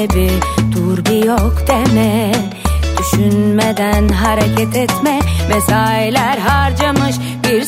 sebebi Dur bir yok deme. Düşünmeden hareket etme. Mesailer harcamış bir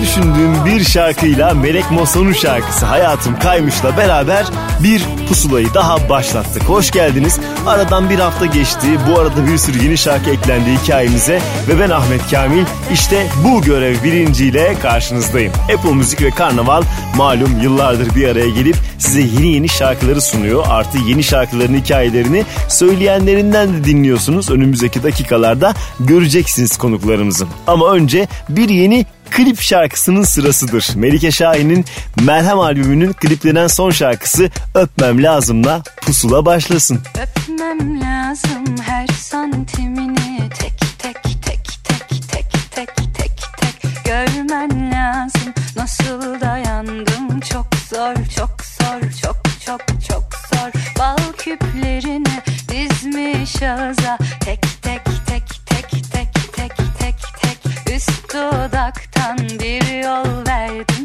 düşündüğüm bir şarkıyla Melek Mosso'nun şarkısı Hayatım Kaymış'la beraber bir pusulayı daha başlattık. Hoş geldiniz. Aradan bir hafta geçti. Bu arada bir sürü yeni şarkı eklendi hikayemize ve ben Ahmet Kamil işte bu görev bilinciyle karşınızdayım. Apple Müzik ve Karnaval malum yıllardır bir araya gelip size yeni yeni şarkıları sunuyor. Artı yeni şarkıların hikayelerini söyleyenlerinden de dinliyorsunuz. Önümüzdeki dakikalarda göreceksiniz konuklarımızı. Ama önce bir yeni klip şarkısının sırasıdır. Melike Şahin'in Merhem albümünün kliplenen son şarkısı Öpmem Lazım'la pusula başlasın. Öpmem lazım her santimini tek tek tek tek tek tek tek tek görmen lazım nasıl dayandım çok zor çok zor çok çok çok zor bal küplerine dizmiş ağza tek tek tek tek tek tek tek tek üst dudaktan bir yol verdim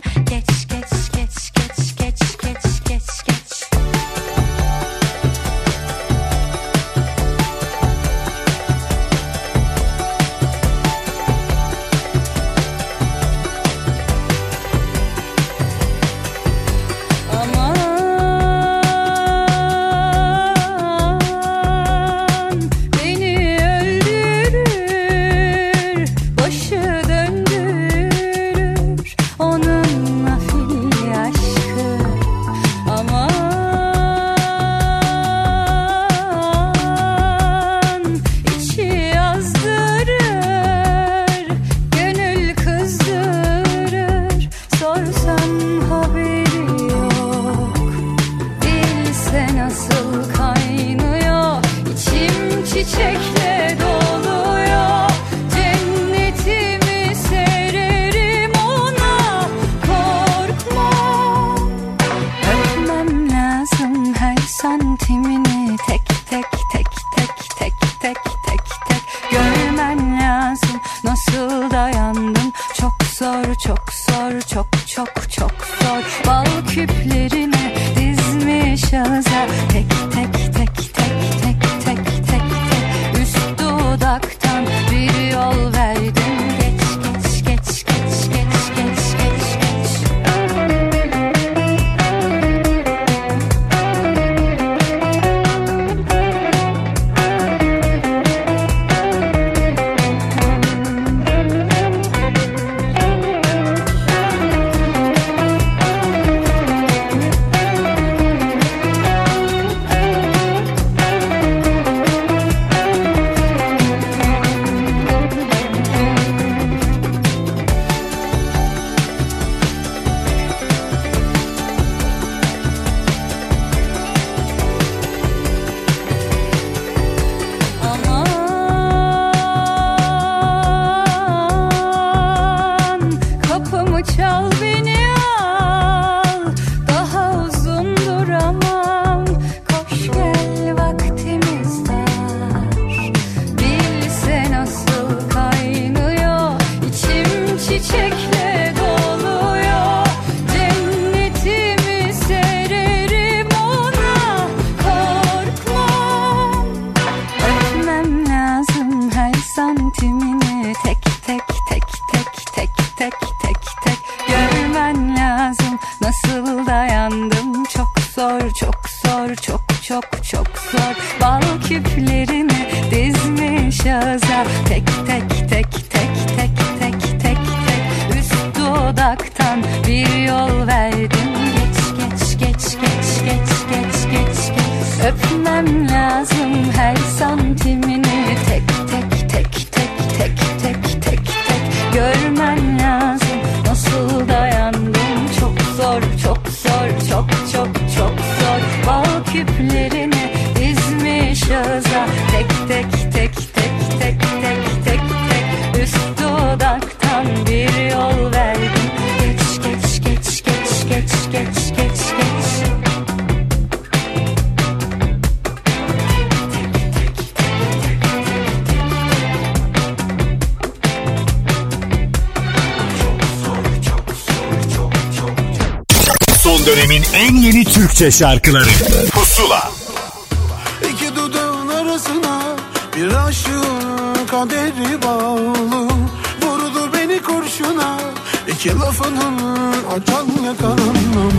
Türkçe şarkıları. Pusula. İki dudağın arasına bir aşığın kaderi bağlı. Vurdu beni kurşuna iki lafının açan yakalanmam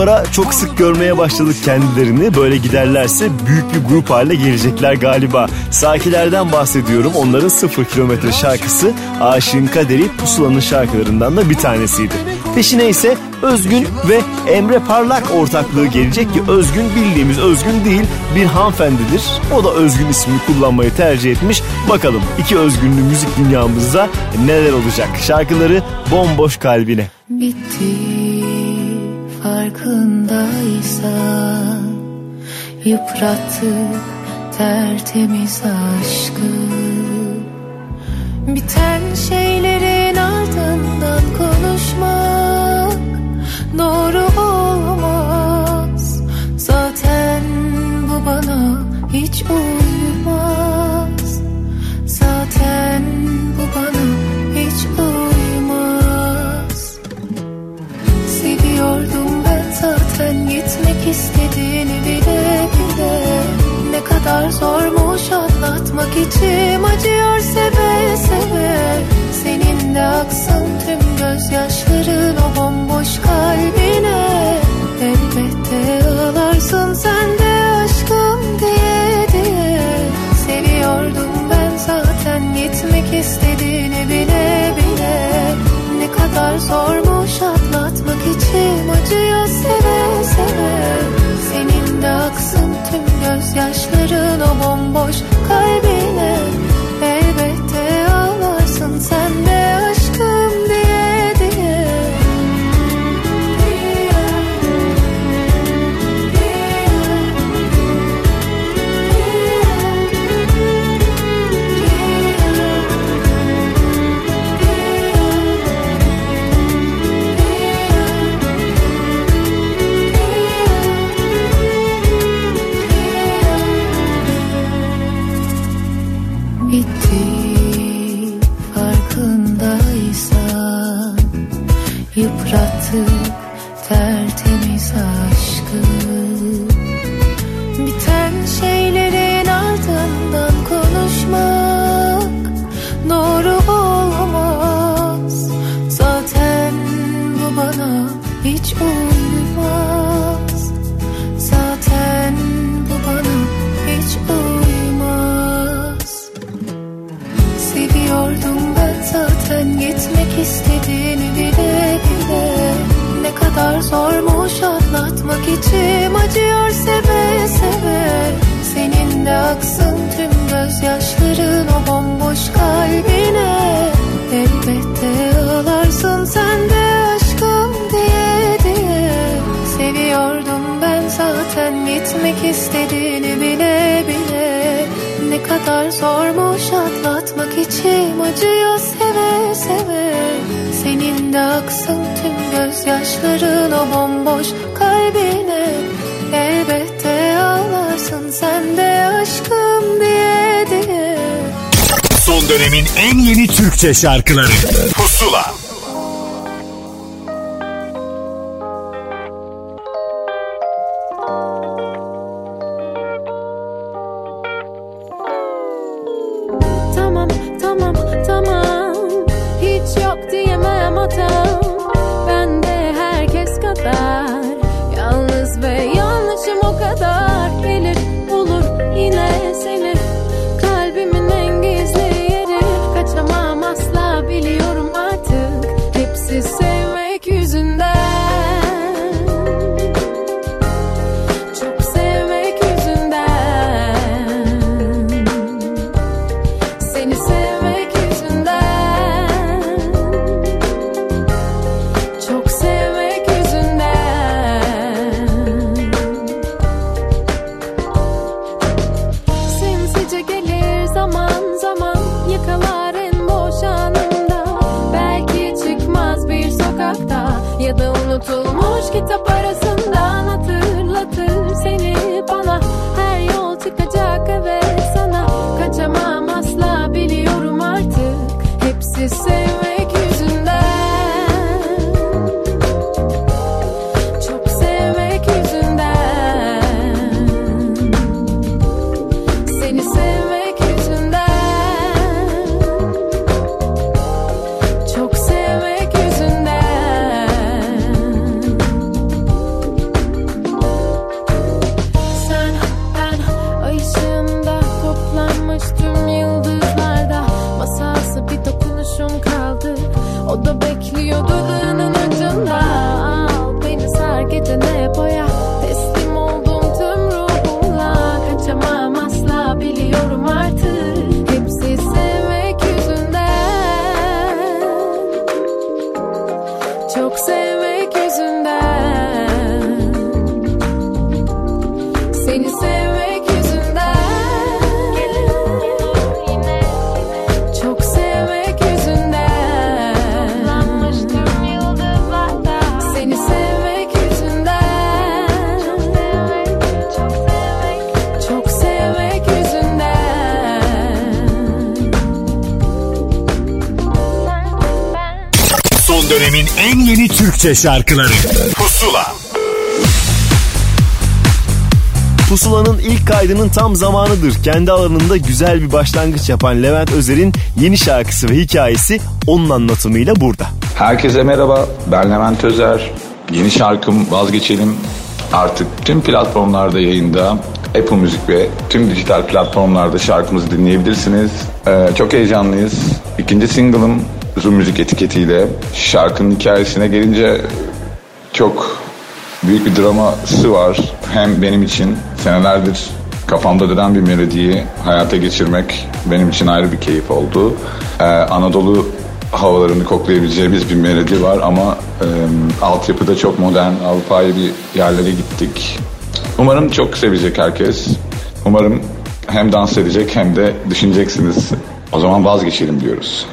Ara çok sık görmeye başladık kendilerini. Böyle giderlerse büyük bir grup haline gelecekler galiba. Sakilerden bahsediyorum. Onların sıfır kilometre şarkısı Aşığın Kaderi Pusula'nın şarkılarından da bir tanesiydi. Peşine ise Özgün ve Emre Parlak ortaklığı gelecek ki Özgün bildiğimiz Özgün değil bir hanımefendidir. O da Özgün ismini kullanmayı tercih etmiş. Bakalım iki Özgünlü müzik dünyamızda neler olacak? Şarkıları bomboş kalbine. Bitti farkındaysan Yıprattık tertemiz aşkı. Biten şeylerin ardından konuşmak Doğru olmaz. Zaten bu bana hiç uymaz gitmek istediğini bile bile. Ne kadar zormuş anlatmak içim acıyor seve seve. Senin de aksın tüm gözyaşların o bomboş kalbine. Elbette ağlarsın sen de aşkım diye diye. Seviyordum ben zaten gitmek istediğini kadar zormuş atlatmak içim acıyor seve seve. Senin de aksın tüm gözyaşların o bomboş kalbine kadar zormuş atlatmak içim acıyor seve seve Senin de aksın tüm gözyaşların o bomboş kalbine. Elbette ağlarsın sen de aşkım diye diye. Son dönemin en yeni Türkçe şarkıları. Pusula Türkçe şarkıları Pusula Pusula'nın ilk kaydının tam zamanıdır. Kendi alanında güzel bir başlangıç yapan Levent Özer'in yeni şarkısı ve hikayesi onun anlatımıyla burada. Herkese merhaba, ben Levent Özer. Yeni şarkım Vazgeçelim artık tüm platformlarda yayında. Apple Müzik ve tüm dijital platformlarda şarkımızı dinleyebilirsiniz. Ee, çok heyecanlıyız. İkinci single'ım Zoom Müzik etiketiyle. Şarkının hikayesine gelince çok büyük bir draması var. Hem benim için senelerdir kafamda dönen bir melodiyi hayata geçirmek benim için ayrı bir keyif oldu. Ee, Anadolu havalarını koklayabileceğimiz bir melodi var ama e, altyapıda çok modern Avrupa'yı bir yerlere gittik. Umarım çok sevecek herkes. Umarım hem dans edecek hem de düşüneceksiniz. O zaman vazgeçelim diyoruz.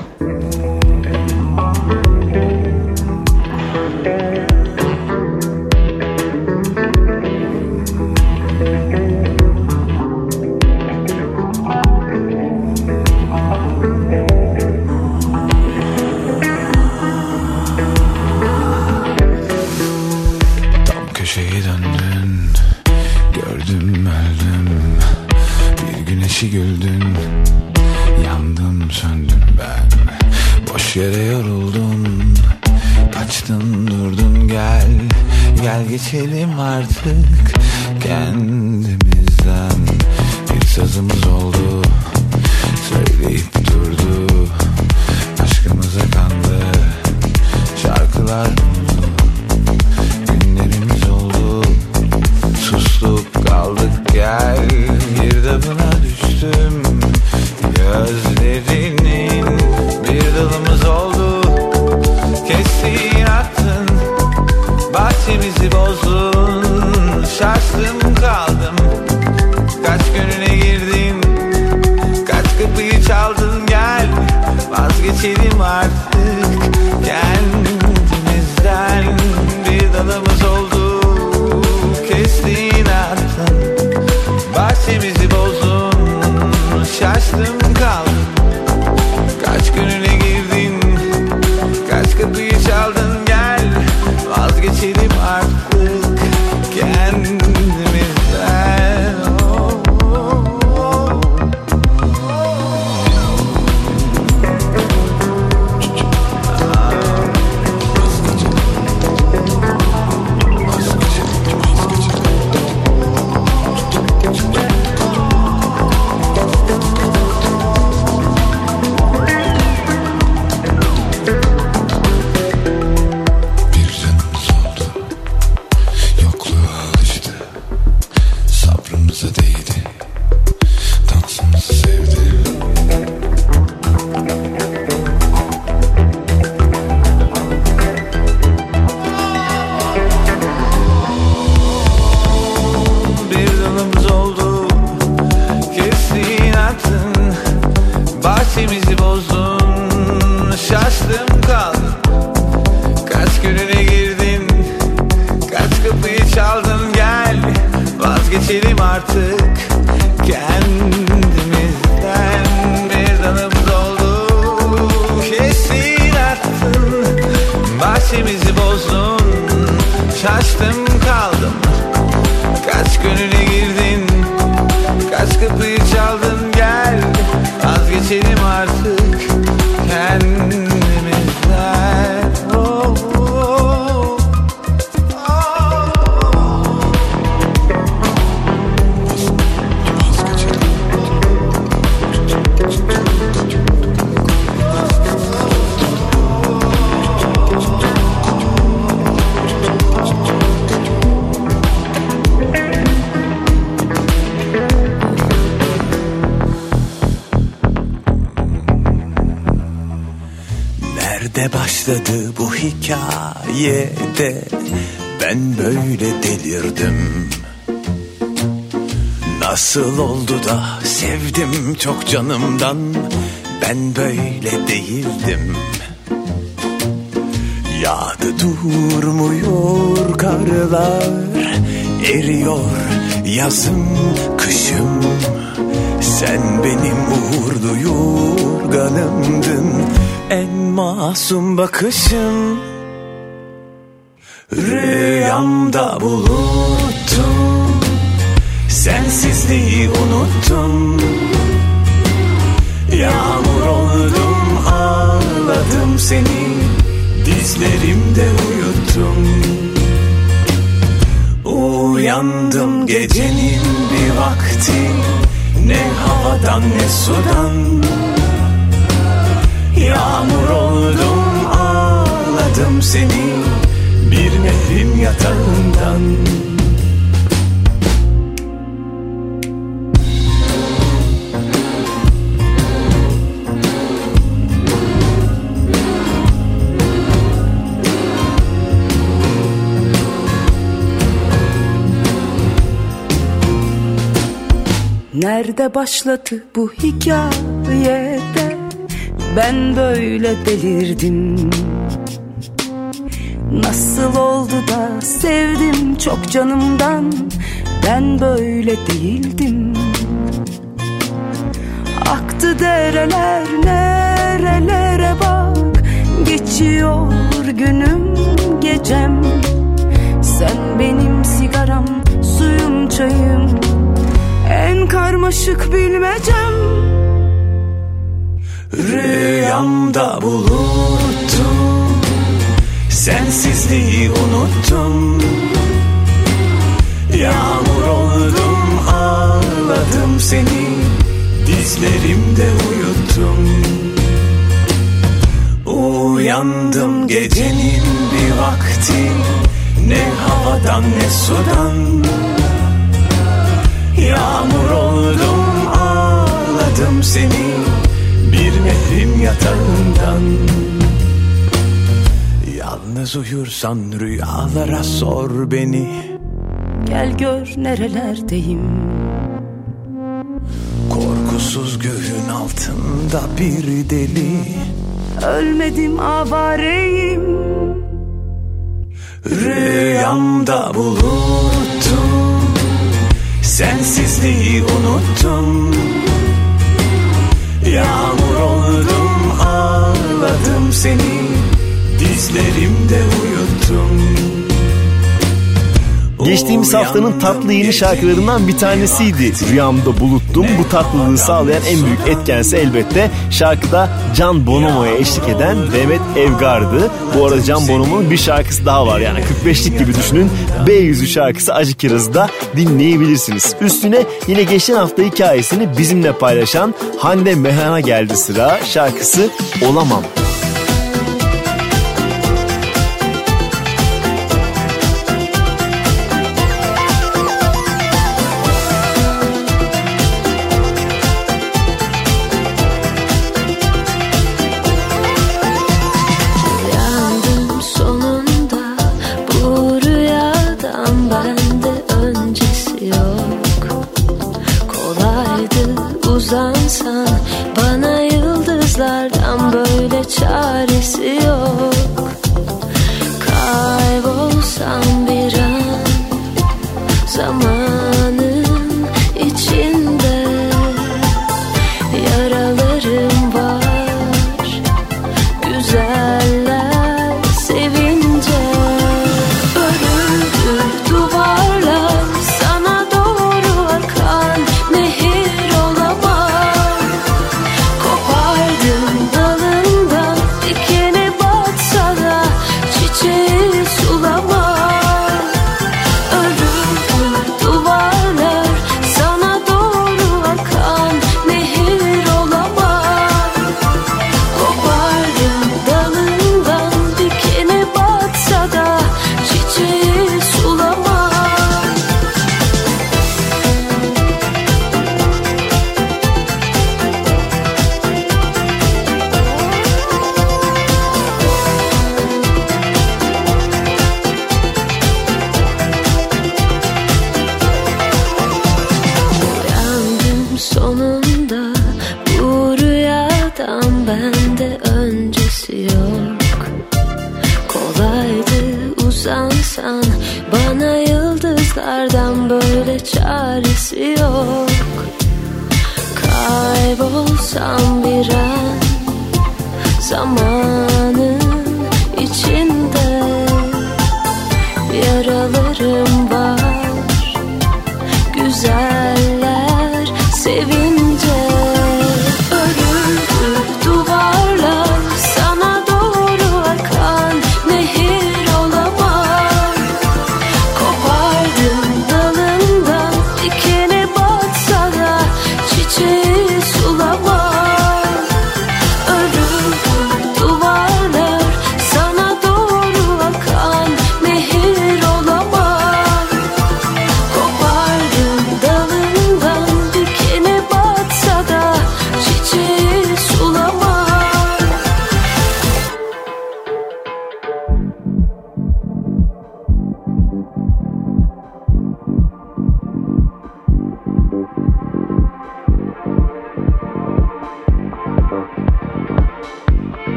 Kendimizden. Bir sazımız oldu Söyleyip durdu. Aşkımıza kandı Şarkılar Günlerimiz oldu Sustuk kaldık gel Vazgeçelim artık başladı bu hikayede. Ben böyle delirdim. Nasıl oldu da sevdim çok canımdan? Ben böyle değildim. Yağdı durmuyor karlar Eriyor yazım kışım Sen benim uğurlu yorganımdın en masum bakışın Rüyamda buluttum. Sensizliği unuttum. Yağmur oldum ağladım seni. Dizlerimde uyuttum. Uyandım gecenin bir vakti. Ne havadan ne sudan Yağmur oldum ağladım seni Bir nehrin yatağından. Nerede başladı bu hikayede Ben böyle delirdim. Nasıl oldu da sevdim çok canımdan? Ben böyle değildim. Aktı dereler nerelere bak? Geçiyor günüm gecem. Sen benim sigaram suyum çayım. En karmaşık bilmecem Rüyamda buluttum. Sensizliği unuttum. Yağmur oldum ağladım seni. Dizlerimde uyuttum. Uyandım gecenin bir vakti. Ne havadan ne sudan. Yağmur oldum ağladım seni Nehrin yatağından. Yalnız uyursan rüyalara sor beni. Gel gör nerelerdeyim. Korkusuz göğün altında bir deli. Ölmedim avareyim. Rüyamda buluttum. Sensizliği unuttum Yağmur oldum ağladım seni Dizlerimde uyuttum Geçtiğimiz haftanın tatlı yeni şarkılarından bir tanesiydi. Rüyamda buluttum. Bu tatlılığı sağlayan en büyük etkense elbette şarkıda Can Bonomo'ya eşlik eden Demet Evgar'dı. Bu arada Can Bonomo'nun bir şarkısı daha var. Yani 45'lik gibi düşünün. B yüzü şarkısı Acı Kiraz'ı da dinleyebilirsiniz. Üstüne yine geçen hafta hikayesini bizimle paylaşan Hande Mehan'a geldi sıra. Şarkısı Olamam. Tam bir an zaman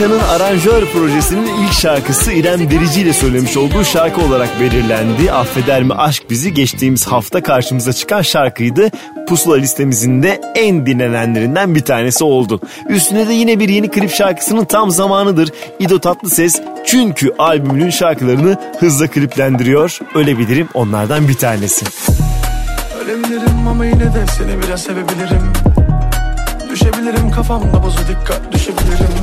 Hakan'ın aranjör projesinin ilk şarkısı İrem Derici ile söylemiş olduğu şarkı olarak belirlendi. Affeder mi aşk bizi geçtiğimiz hafta karşımıza çıkan şarkıydı. Pusula listemizin de en dinlenenlerinden bir tanesi oldu. Üstüne de yine bir yeni klip şarkısının tam zamanıdır. İdo Tatlıses çünkü albümünün şarkılarını hızla kliplendiriyor. Öyle bilirim onlardan bir tanesi. Ölebilirim ama yine de seni biraz sevebilirim Düşebilirim kafamda bozu dikkat düşebilirim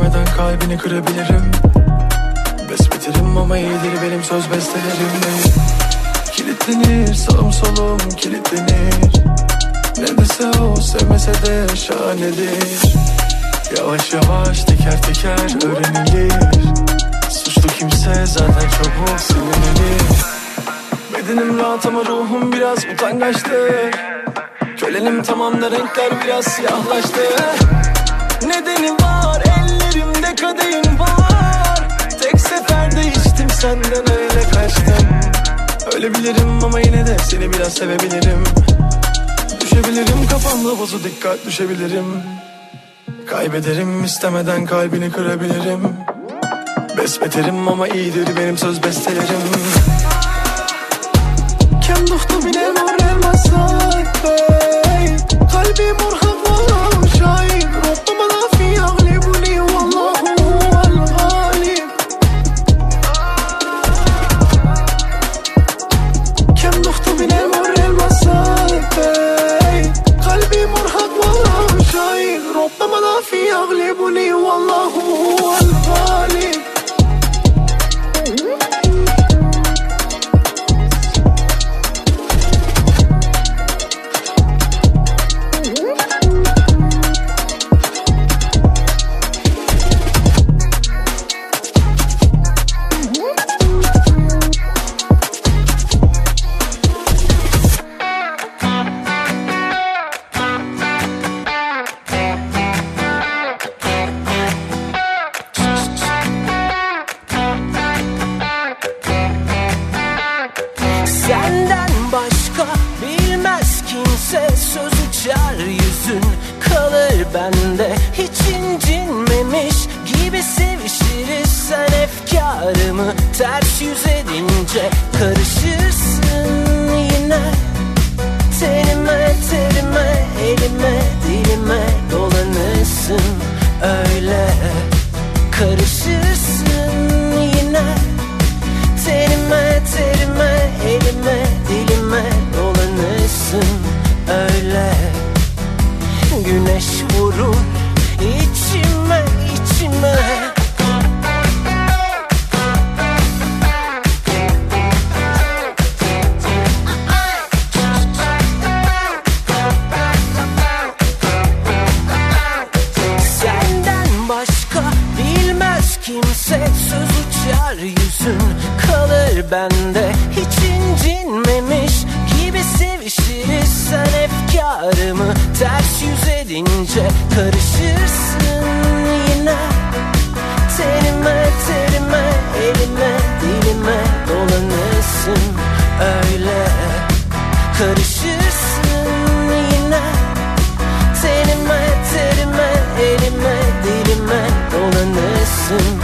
istemeden kalbini kırabilirim. Besbetirim ama iyidir benim söz bestelerim. Kilitlenir sağım solum kilitlenir. Ne dese o sevmese de şahanedir. Yavaş yavaş teker teker öğrenilir. Suçlu kimse zaten çabuk silinilir Bedenim rahat ama ruhum biraz utangaçtı. Kölenim tamamda renkler biraz siyahlaştı. Nedeni var tane kadehim var Tek seferde içtim senden öyle kaçtım. Ölebilirim ama yine de seni biraz sevebilirim. Düşebilirim kafamla bozu dikkat düşebilirim. Kaybederim istemeden kalbini kırabilirim. Besbeterim ama iyidir benim söz bestelerim. Kem duhtu bile nur elmaslar Kalbim orhan var. Bende. Hiç incinmemiş gibi sevişiriz. Sen efkarımı ters yüz edince karışırsın yine. Tenime terime elime dilime dolanırsın öyle. Karışırsın yine. Tenime terime elime dilime dolanırsın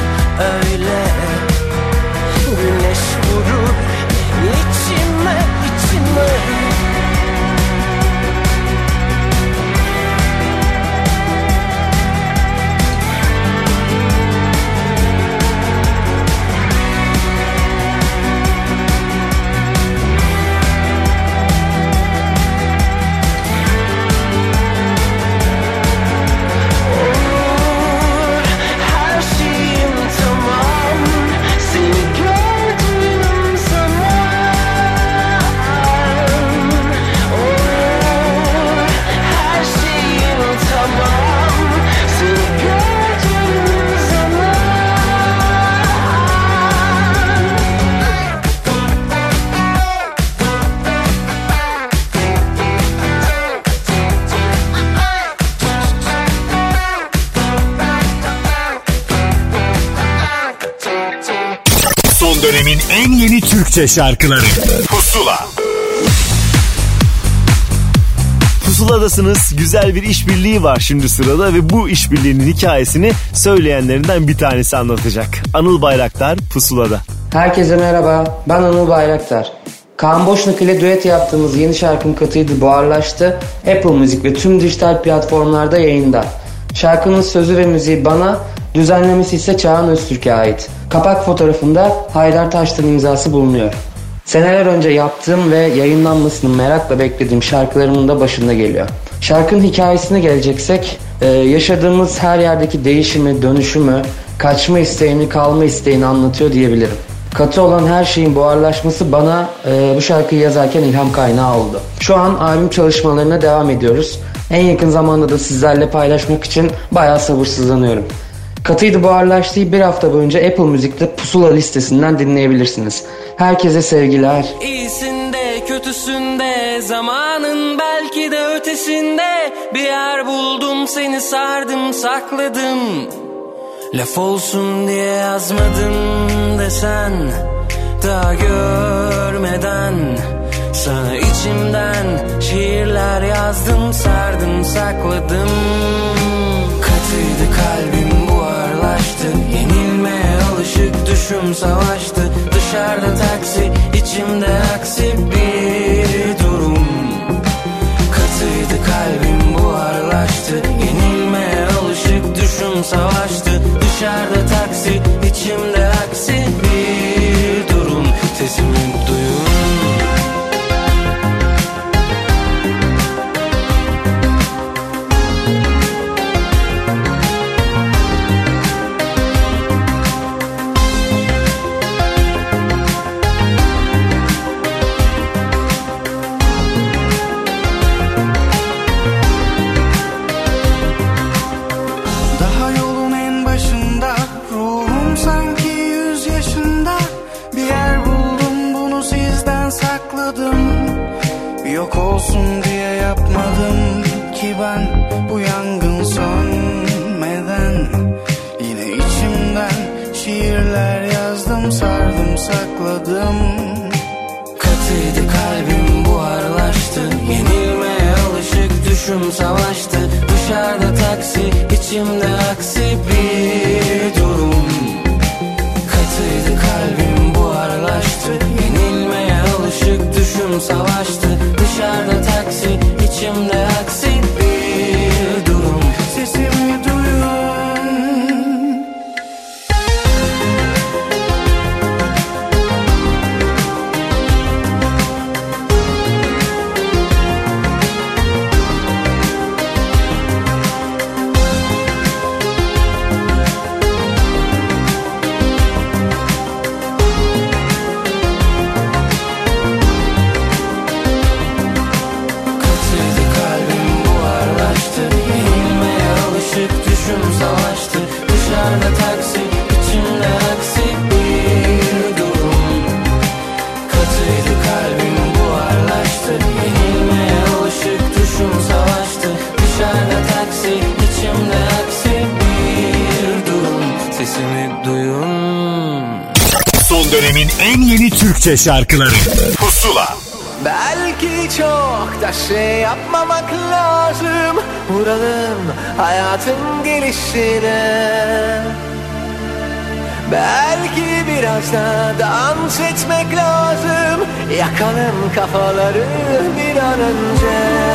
dönemin en yeni Türkçe şarkıları Pusula Pusuladasınız. Güzel bir işbirliği var şimdi sırada ve bu işbirliğinin hikayesini söyleyenlerinden bir tanesi anlatacak. Anıl Bayraktar Pusula'da. Herkese merhaba, ben Anıl Bayraktar. Kaan Boşnak ile düet yaptığımız yeni şarkım Katıydı Buharlaştı, Apple Müzik ve tüm dijital platformlarda yayında. Şarkının sözü ve müziği bana, düzenlemesi ise Çağan Öztürk'e ait. Kapak fotoğrafında Haydar Taştan imzası bulunuyor. Seneler önce yaptığım ve yayınlanmasını merakla beklediğim şarkılarımın da başında geliyor. Şarkının hikayesine geleceksek, e, yaşadığımız her yerdeki değişimi, dönüşümü, kaçma isteğini, kalma isteğini anlatıyor diyebilirim. Katı olan her şeyin buharlaşması bana e, bu şarkıyı yazarken ilham kaynağı oldu. Şu an albüm çalışmalarına devam ediyoruz. En yakın zamanda da sizlerle paylaşmak için bayağı sabırsızlanıyorum. Katıydı buharlaştığı bir hafta boyunca Apple Müzik'te Pusula listesinden dinleyebilirsiniz. Herkese sevgiler. İyisinde kötüsünde zamanın belki de ötesinde. Bir yer buldum seni sardım sakladım. Laf olsun diye yazmadım desen daha görmeden. Sana içimden şiirler yazdım sardım sakladım. Katıydı kalbim Alışık düşüm savaştı. Dışarıda taksi içimde aksi bir durum. Katıydı kalbim buharlaştı. Yenilmeye alışık düşüm savaştı. Dışarıda taksi içimde aksi bir durum. Sesimi duyun ben Bu yangın sönmeden Yine içimden şiirler yazdım Sardım sakladım. Katıydı kalbim buharlaştı. Yenilmeye alışık düşüm savaştı. Dışarıda taksi içimde aksi bir durum. Katıydı kalbim buharlaştı. Yenilmeye alışık düşüm savaştı Son dönemin en yeni Türkçe şarkıları. Pusula. Belki çok da şey yapmamak lazım. Vuralım hayatın gelişine. Belki biraz da dans etmek lazım. Yakalım kafaları bir an önce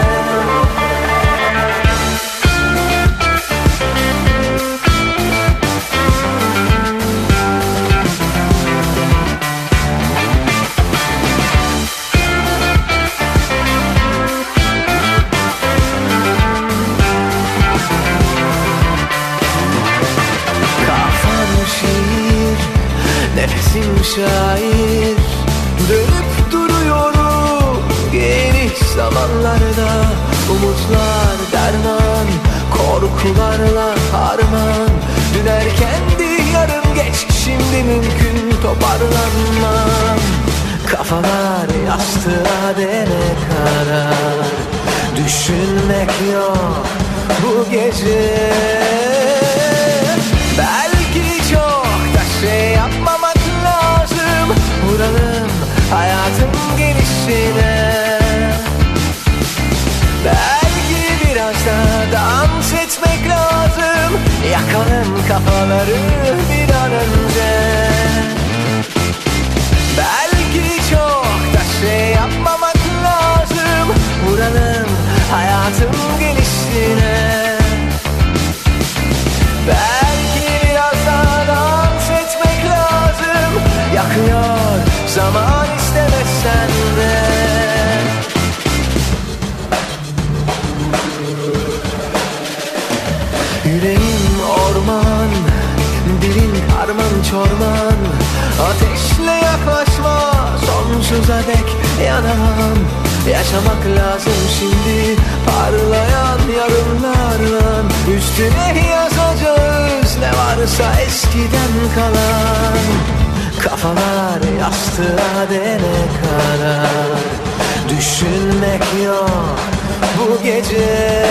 nefesim şair Dönüp duruyorum geniş zamanlarda. Umutlar derman, korkularla harman. Dün erkendi yarın geç, şimdi mümkün toparlanmam. Kafalar yastığa dene kadar Düşünmek yok bu gece lazım Vuralım hayatın gelişine. Belki biraz da dans etmek lazım Yakalım kafaları bir an önce. Belki çok da şey yapmamak lazım Vuralım hayatın gelişine zaman istemesen de. Yüreğim orman Dilin karman çorman. Ateşle yaklaşma sonsuza dek yanamam Yaşamak lazım şimdi parlayan yarınlarla Üstüne yazacağız ne varsa eskiden kalan Kafalar yastığa dene kadar Düşünmek yok bu gece.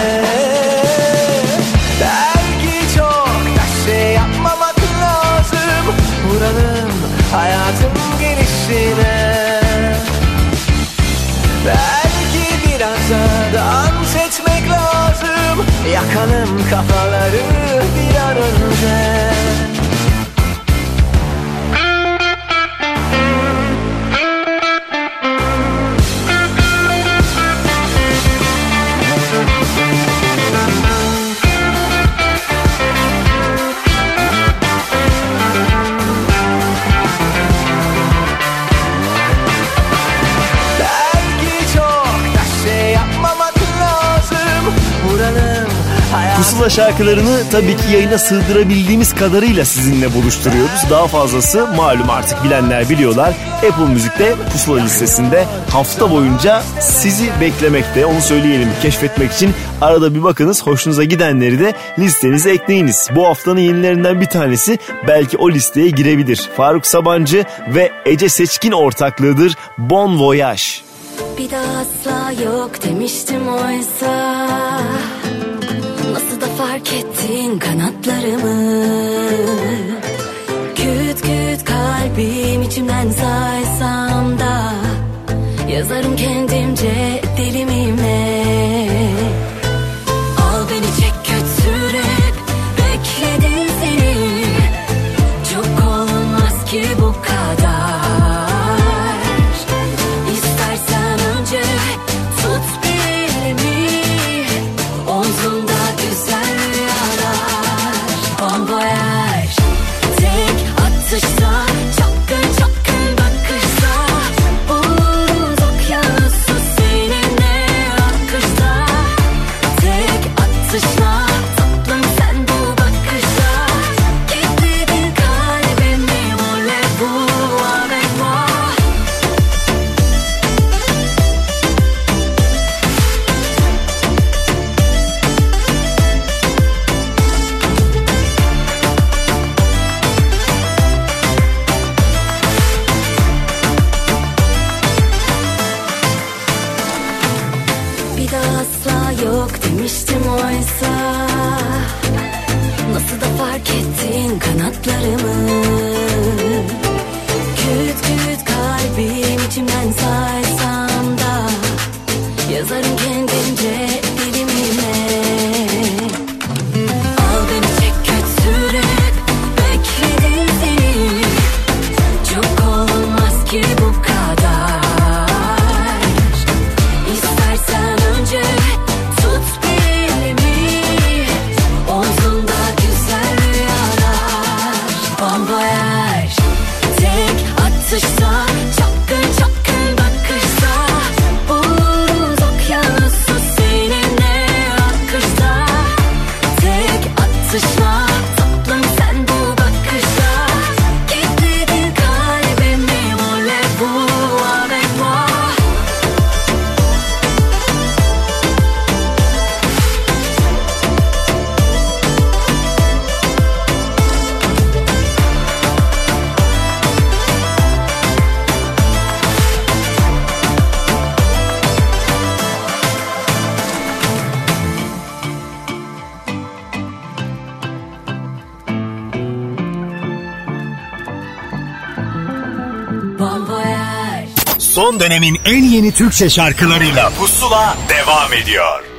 Belki çok da şey yapmamak lazım. Vuralım hayatın gelişine. Belki biraz da dans etmek lazım. Yakalım kafaları bir an önce Pusula şarkılarını tabii ki yayına sığdırabildiğimiz kadarıyla sizinle buluşturuyoruz. Daha fazlası malum artık bilenler biliyorlar. Apple Müzik'te Pusula listesinde hafta boyunca sizi beklemekte. Onu söyleyelim keşfetmek için arada bir bakınız. Hoşunuza gidenleri de listenize ekleyiniz. Bu haftanın yenilerinden bir tanesi belki o listeye girebilir. Faruk Sabancı ve Ece Seçkin ortaklığıdır Bon Voyage. Bir daha asla yok demiştim oysa Nasıl da fark ettin kanatlarımı. Küt küt kalbim içimden saysam da Yazarım kendimce deli dönemin en yeni Türkçe şarkılarıyla Pusula devam ediyor.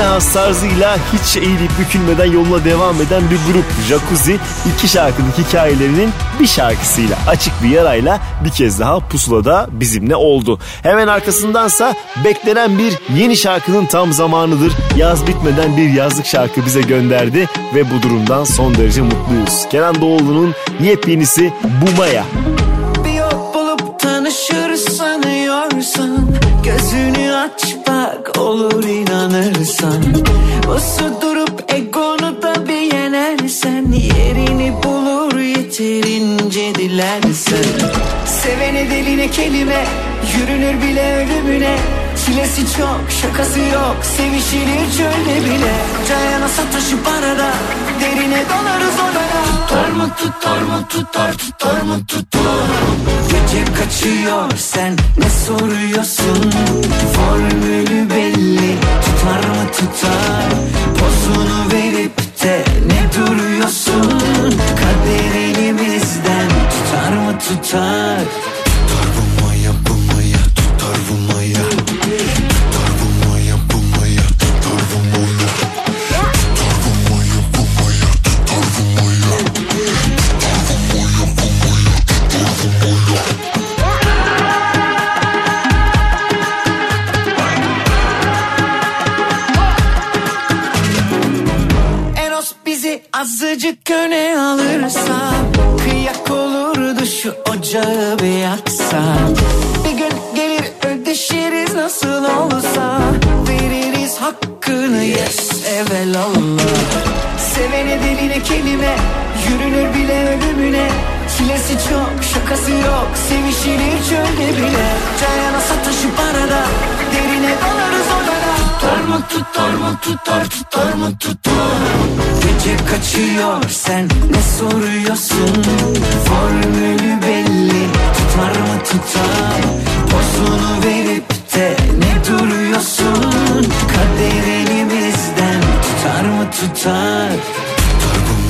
Has tarzıyla hiç eğilip bükülmeden yoluna devam eden bir grup Jacuzzi iki şarkılık hikayelerinin bir şarkısıyla açık bir yarayla bir kez daha pusulada bizimle oldu. Hemen arkasındansa beklenen bir yeni şarkının tam zamanıdır. Yaz bitmeden bir yazlık şarkı bize gönderdi ve bu durumdan son derece mutluyuz. Kenan Doğulu'nun yepyenisi Bumaya. Bir yol bulup tanışır sanıyorsan Gözünü aç bak olur inanırsan Usu durup egonu da bir yenersen Yerini bulur yeterince dilersen. Sevene deline kelime Yürünür bile ölümüne. Çilesi çok şakası yok Sevişilir çölde bile. Cayana sataşıp arada Derine dolarız odaya Tutar mı tutar mı tutar tutar mı tutar Gece kaçıyor sen ne soruyorsun? Formülü belli tutar mı tutar? Pozunu verip de ne duruyorsun? Kader elimizden tutar mı tutar? Tutar bu maya bu maya tutar bu maya Yürünür bile ölümüne. Çilesi çok şakası yok. Sevişilir çölde bile. Cayana sataşıp arada Derine dalarız odada Tutar mı tutar mı tutar tutar mı tutar? Gece kaçıyor sen ne soruyorsun? Formülü belli tutar mı tutar? Pozunu verip de ne duruyorsun? Kader elimizden tutar mı tutar? Tutar bu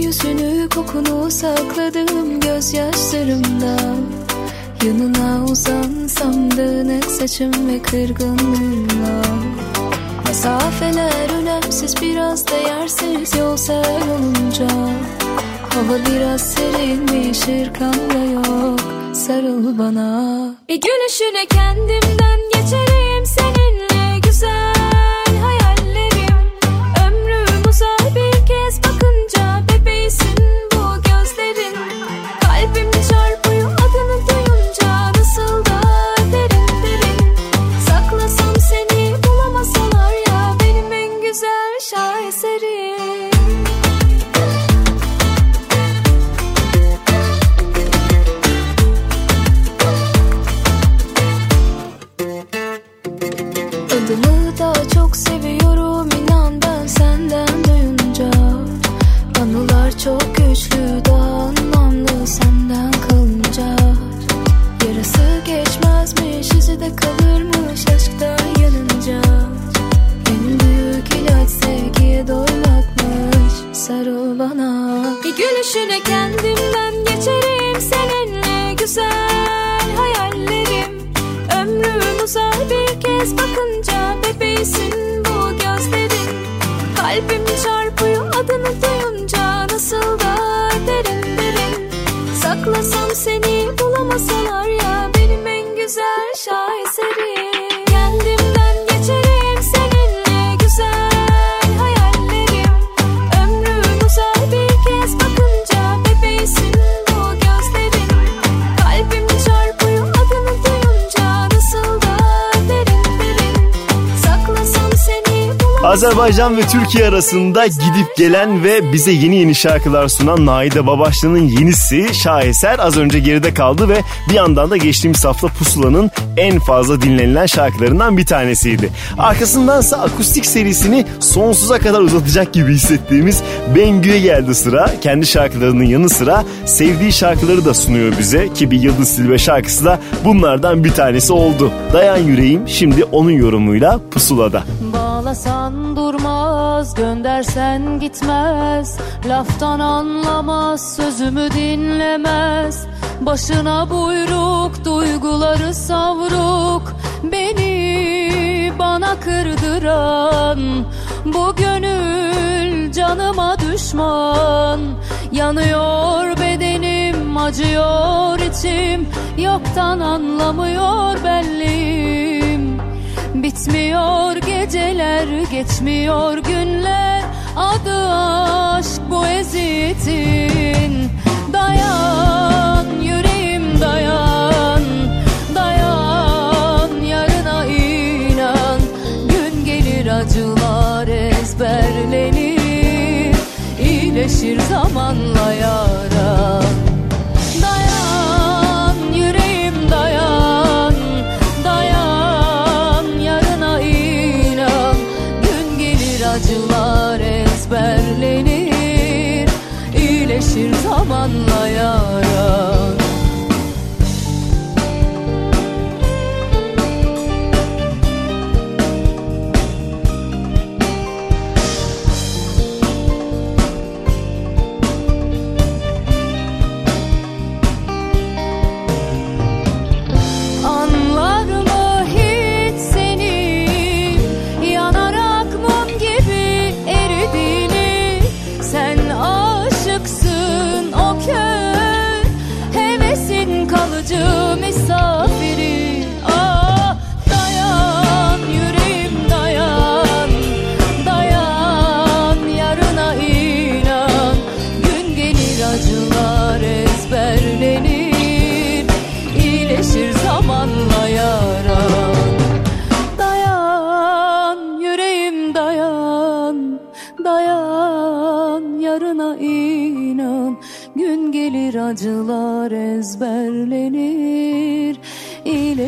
kokunu sakladım gözyaşlarımda. Yanına uzansam dağınık saçım ve kırgınlığımla Mesafeler önemsiz biraz değersiz yol ser olunca. Hava biraz serinmiş ırkamda yok sarıl bana. Bir gülüşüne kendimden Azerbaycan ve Türkiye arasında gidip gelen ve bize yeni yeni şarkılar sunan Naide Babaşlı'nın yenisi Şaheser az önce geride kaldı ve bir yandan da geçtiğimiz hafta Pusula'nın en fazla dinlenilen şarkılarından bir tanesiydi. Arkasındansa akustik serisini sonsuza kadar uzatacak gibi hissettiğimiz Bengü'ye geldi sıra. Kendi şarkılarının yanı sıra sevdiği şarkıları da sunuyor bize ki bir Yıldız Silve şarkısı da bunlardan bir tanesi oldu. Dayan yüreğim şimdi onun yorumuyla Pusula'da. Bağlasan durmaz, göndersen gitmez. Laftan anlamaz, sözümü dinlemez. Başına buyruk, duyguları savruk. Beni bana kırdıran Bu gönül canıma düşman. Yanıyor bedenim, acıyor içim. Yoktan anlamıyor bellim Bitmiyor geceler, geçmiyor günler Adı aşk bu eziyetin. Dayan yüreğim dayan Dayan yarına inan. Gün gelir acılar ezberlenir İyileşir zamanla yaran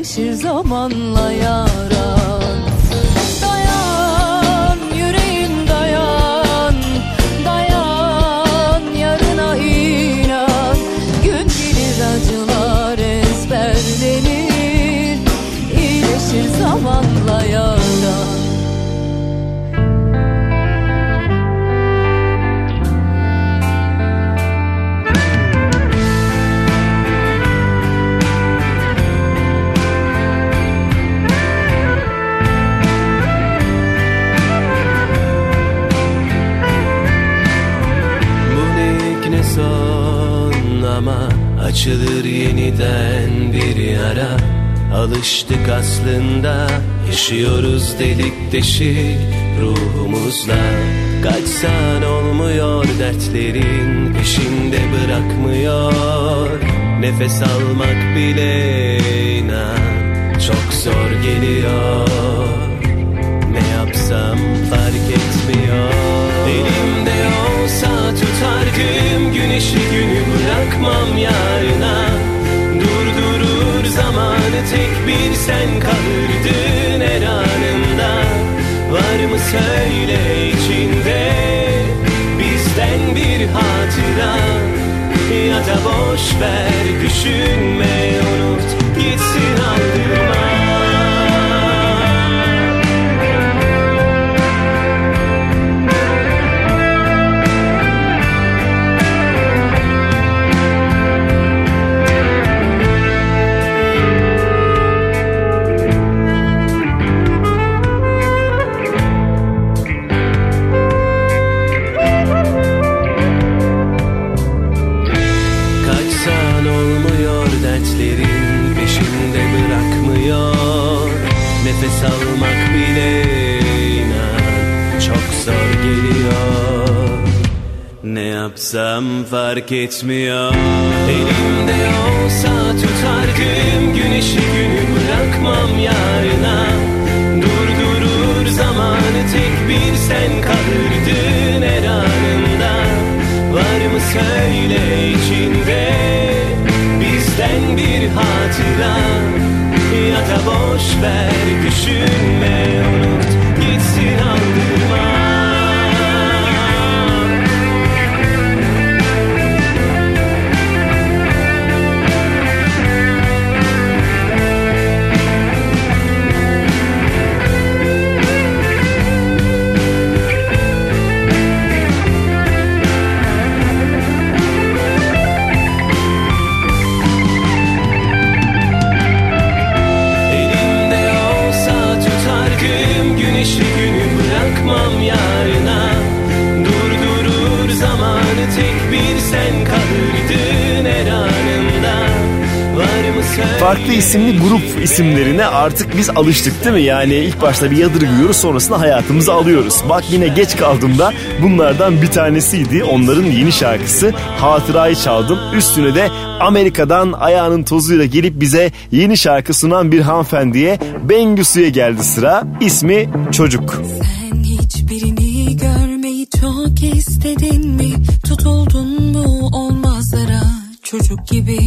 iyileşir zamanla yaran açılır yeniden bir yara. Alıştık aslında yaşıyoruz delik deşik ruhumuzla. Kaçsan olmuyor dertlerin peşinde bırakmıyor. Nefes almak bile inan çok zor geliyor. Ne yapsam fark etmiyor. Elimde olsa tutardım güneşi günü bırakmam yarına. Durdurur zamanı tek bir sen kalırdın her anında. Var mı söyle içinde bizden bir hatıra? Ya da boş ver düşünme unut etsem fark etmiyor. Elimde olsa tutar gün güneşi günü bırakmam yarına. Durdurur zamanı tek bir sen kalırdın her anında. Var mı söyle içinde bizden bir hatıra? Ya da boş ver düşünme unut gitsin ama. farklı isimli grup isimlerine artık biz alıştık değil mi? Yani ilk başta bir yadırgıyoruz sonrasında hayatımızı alıyoruz. Bak yine geç kaldığımda bunlardan bir tanesiydi. Onların yeni şarkısı Hatırayı çaldım. Üstüne de Amerika'dan ayağının tozuyla gelip bize yeni şarkı sunan bir hanımefendiye Bengüsü'ye geldi sıra. İsmi Çocuk. Sen hiçbirini görmeyi çok istedin mi? Tutuldun mu olmazlara çocuk gibi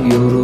bıraksınlar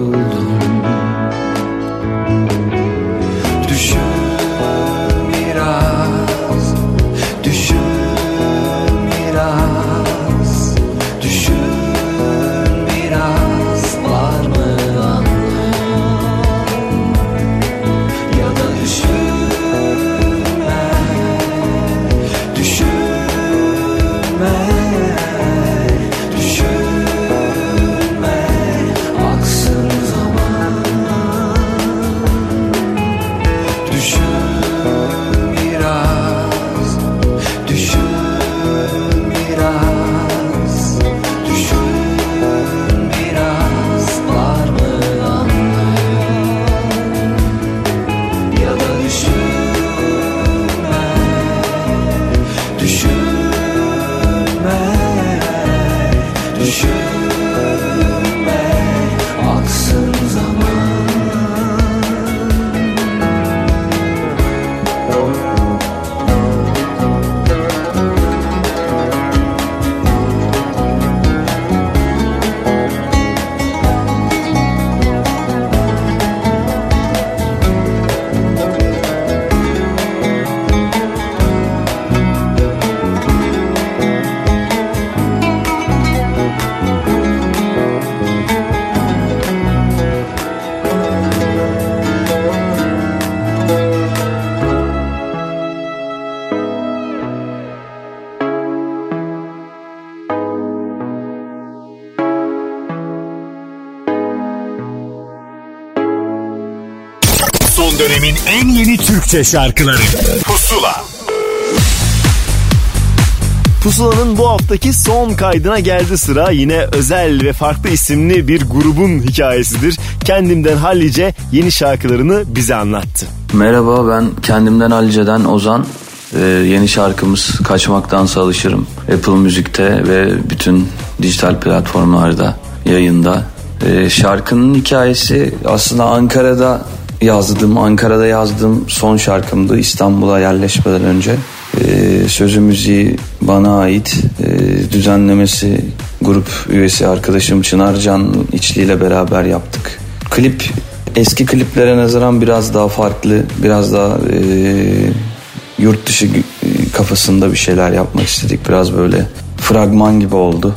Türkçe şarkıları Pusula Pusula'nın bu haftaki son kaydına geldi sıra. Yine özel ve farklı isimli bir grubun hikayesidir. Kendimden hallice yeni şarkılarını bize anlattı. Merhaba ben kendimden Alice'den Ozan. Ee, yeni şarkımız Kaçmaktansa Alışırım. Apple Müzik'te ve bütün dijital platformlarda yayında. Ee, şarkının hikayesi aslında Ankara'da yazdım. Ankara'da yazdığım son şarkımdı İstanbul'a yerleşmeden önce. Ee, sözü müziği bana ait. Ee, düzenlemesi grup üyesi arkadaşım Çınar Can İçli beraber yaptık. Klip eski kliplere nazaran biraz daha farklı, biraz daha e, yurt dışı kafasında bir şeyler yapmak istedik. Biraz böyle fragman gibi oldu.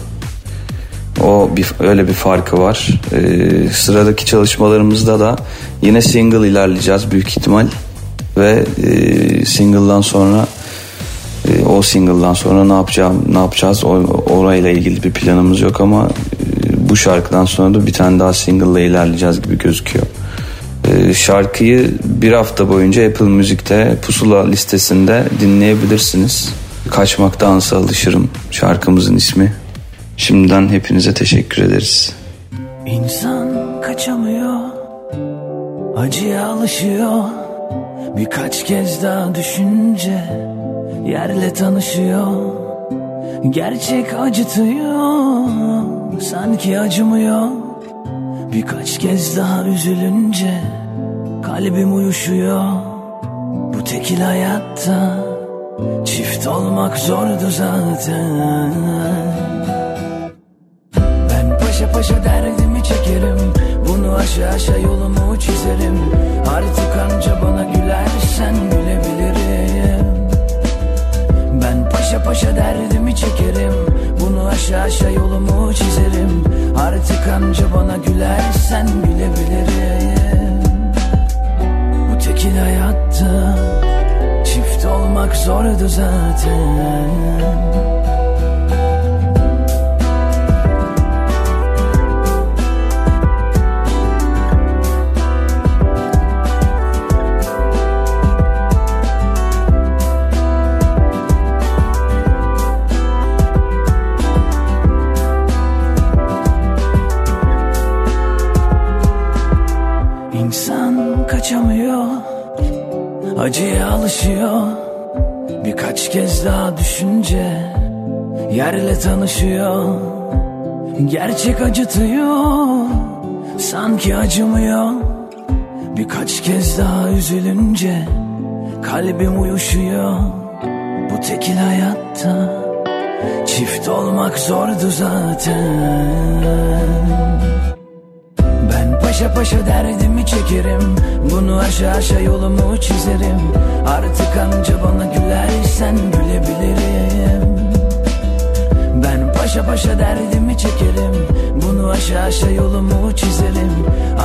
O bir, öyle bir farkı var. Ee, sıradaki çalışmalarımızda da yine single ilerleyeceğiz büyük ihtimal. Ve e, single'dan sonra e, o single'dan sonra ne yapacağım ne yapacağız o, orayla ilgili bir planımız yok ama e, bu şarkıdan sonra da bir tane daha single ile ilerleyeceğiz gibi gözüküyor. E, şarkıyı bir hafta boyunca Apple Müzik'te Pusula listesinde dinleyebilirsiniz. Kaçmaktansa alışırım şarkımızın ismi. Şimdiden hepinize teşekkür ederiz. İnsan kaçamıyor Acıya alışıyor. Birkaç kez daha düşünce Yerle tanışıyor. Gerçek acıtıyor Sanki acımıyor. Birkaç kez daha üzülünce Kalbim uyuşuyor. Bu tekil hayatta Çift olmak zordu zaten paşa paşa derdimi çekerim. Bunu aşağı aşağı yolumu çizerim. Artık anca bana gülersen gülebilirim. Ben paşa paşa derdimi çekerim. Bunu aşağı aşağı yolumu çizerim. Artık anca bana gülersen gülebilirim. Bu tekil hayatta Çift olmak zordu zaten acıya alışıyor. Birkaç kez daha düşünce yerle tanışıyor. Gerçek acıtıyor sanki acımıyor. Birkaç kez daha üzülünce kalbim uyuşuyor. Bu tekil hayatta çift olmak zordu zaten paşa paşa derdimi çekerim. Bunu aşağı aşağı yolumu çizerim. Artık anca bana gülersen gülebilirim. Ben paşa paşa derdimi çekerim. Bunu aşağı aşağı yolumu çizerim.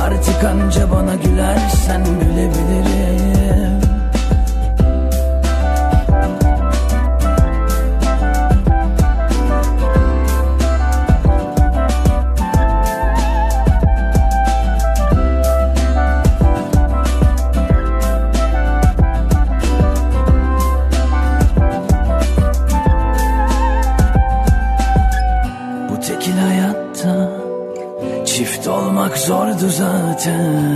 Artık anca bana gülersen gülebilirim zaten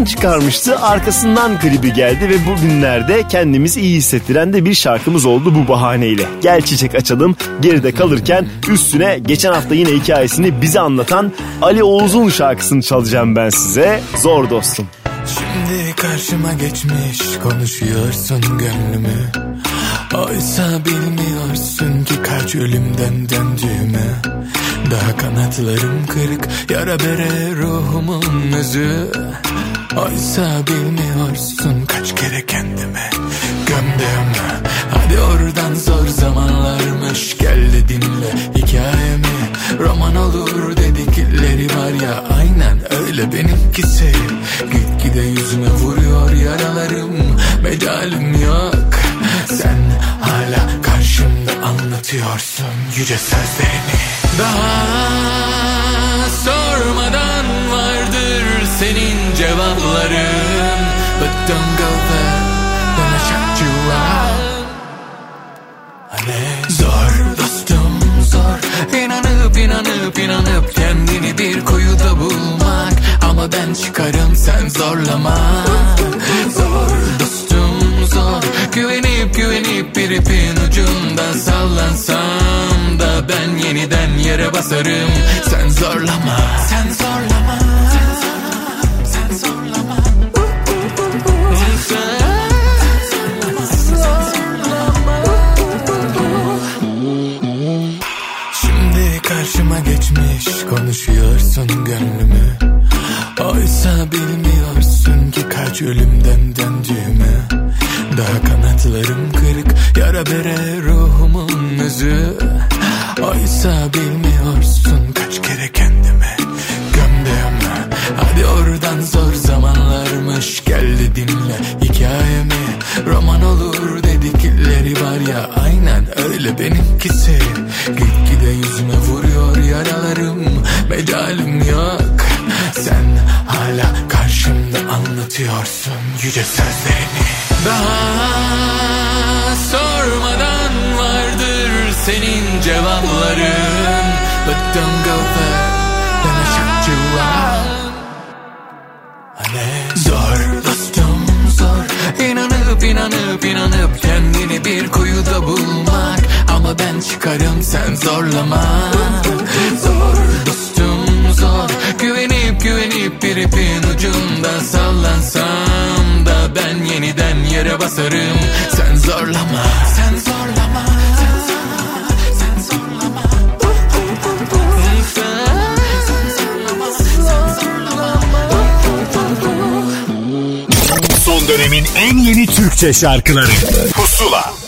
şarkısını çıkarmıştı arkasından klibi geldi ve bugünlerde kendimizi iyi hissettiren de bir şarkımız oldu bu bahaneyle. Gel çiçek açalım geride kalırken üstüne geçen hafta yine hikayesini bize anlatan Ali Oğuz'un şarkısını çalacağım ben size. Zor dostum. Şimdi karşıma geçmiş konuşuyorsun gönlümü Oysa bilmiyorsun ki kaç ölümden döndüğümü Daha kanatlarım kırık yara bere ruhumun özü Oysa bilmiyorsun kaç kere kendime gömdüm Hadi oradan zor zamanlarmış gel de dinle hikayemi. Roman olur dedikleri var ya aynen öyle benimkisi. Gitgide yüzüme vuruyor yaralarım mecalim yok. Sen hala karşımda anlatıyorsun yüce sözlerini. Daha sormadan vardır senin cevaplarım. But don't go there Gonna shut you out Hani zor dostum zor. İnanıp inanıp inanıp kendini bir kuyuda bulmak. Ama ben çıkarım sen zorlama. Zor dostum zor. Güvenip güvenip bir ipin ucunda sallansam da Ben yeniden yere basarım. Sen zorlama Sen zorlama kanatlarım kırık yara bere ruhumun özü. Oysa bilmiyorsun kaç kere kendime gömdüm. Hadi oradan zor zamanlarmış geldi dinle hikayemi. Roman olur dedikleri var ya aynen öyle benimkisi. Gitgide yüzüme vuruyor yaralarım mecalim yok. Sen hala karşımda anlatıyorsun yüce sözlerini Daha sormadan vardır senin cevapların. But don't go out Zor dostum zor. İnanıp inanıp inanıp kendini bir kuyuda bulmak. Ama ben çıkarım sen zorlama. Zor yere basarım. Sen zorlama. Sen zorlama. Sen zorlama. Sen zorlama. Son dönemin en yeni Türkçe şarkıları. Pusula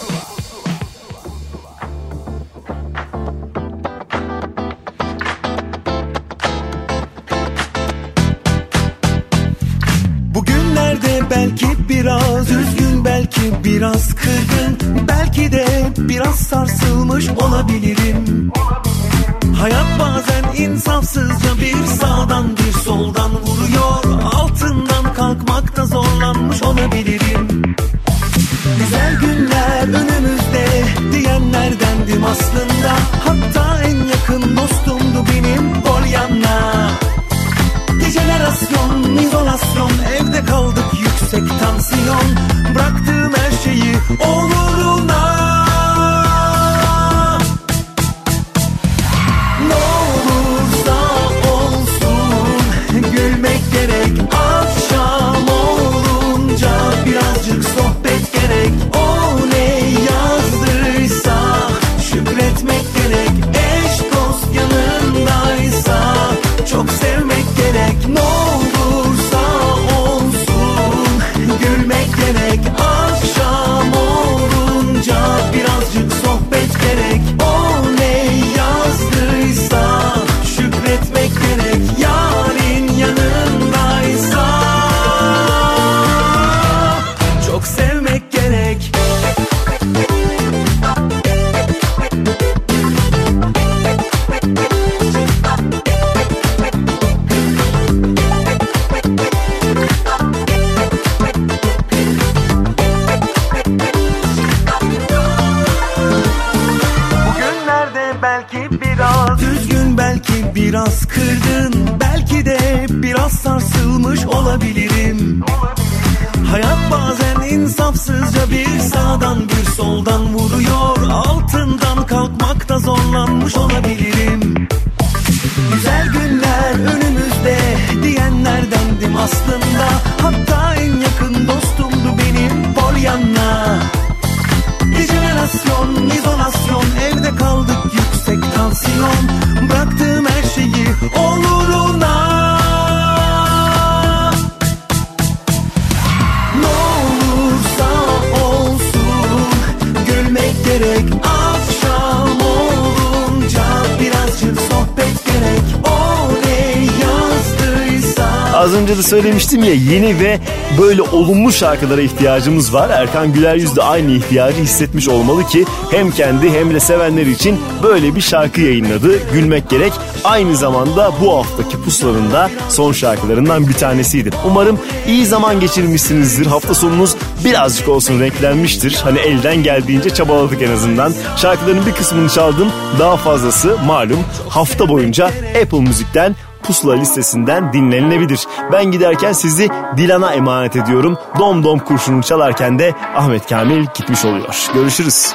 söylemiştim ya yeni ve böyle olumlu şarkılara ihtiyacımız var. Erkan Güler Yüz de aynı ihtiyacı hissetmiş olmalı ki hem kendi hem de sevenler için böyle bir şarkı yayınladı. Gülmek gerek. Aynı zamanda bu haftaki pusularında son şarkılarından bir tanesiydi. Umarım iyi zaman geçirmişsinizdir. Hafta sonunuz birazcık olsun renklenmiştir. Hani elden geldiğince çabaladık en azından. Şarkıların bir kısmını çaldım. Daha fazlası malum hafta boyunca Apple Müzik'ten Pusula listesinden dinlenilebilir. Ben giderken sizi Dilan'a emanet ediyorum. Dom dom kurşunu çalarken de Ahmet Kamil gitmiş oluyor. Görüşürüz.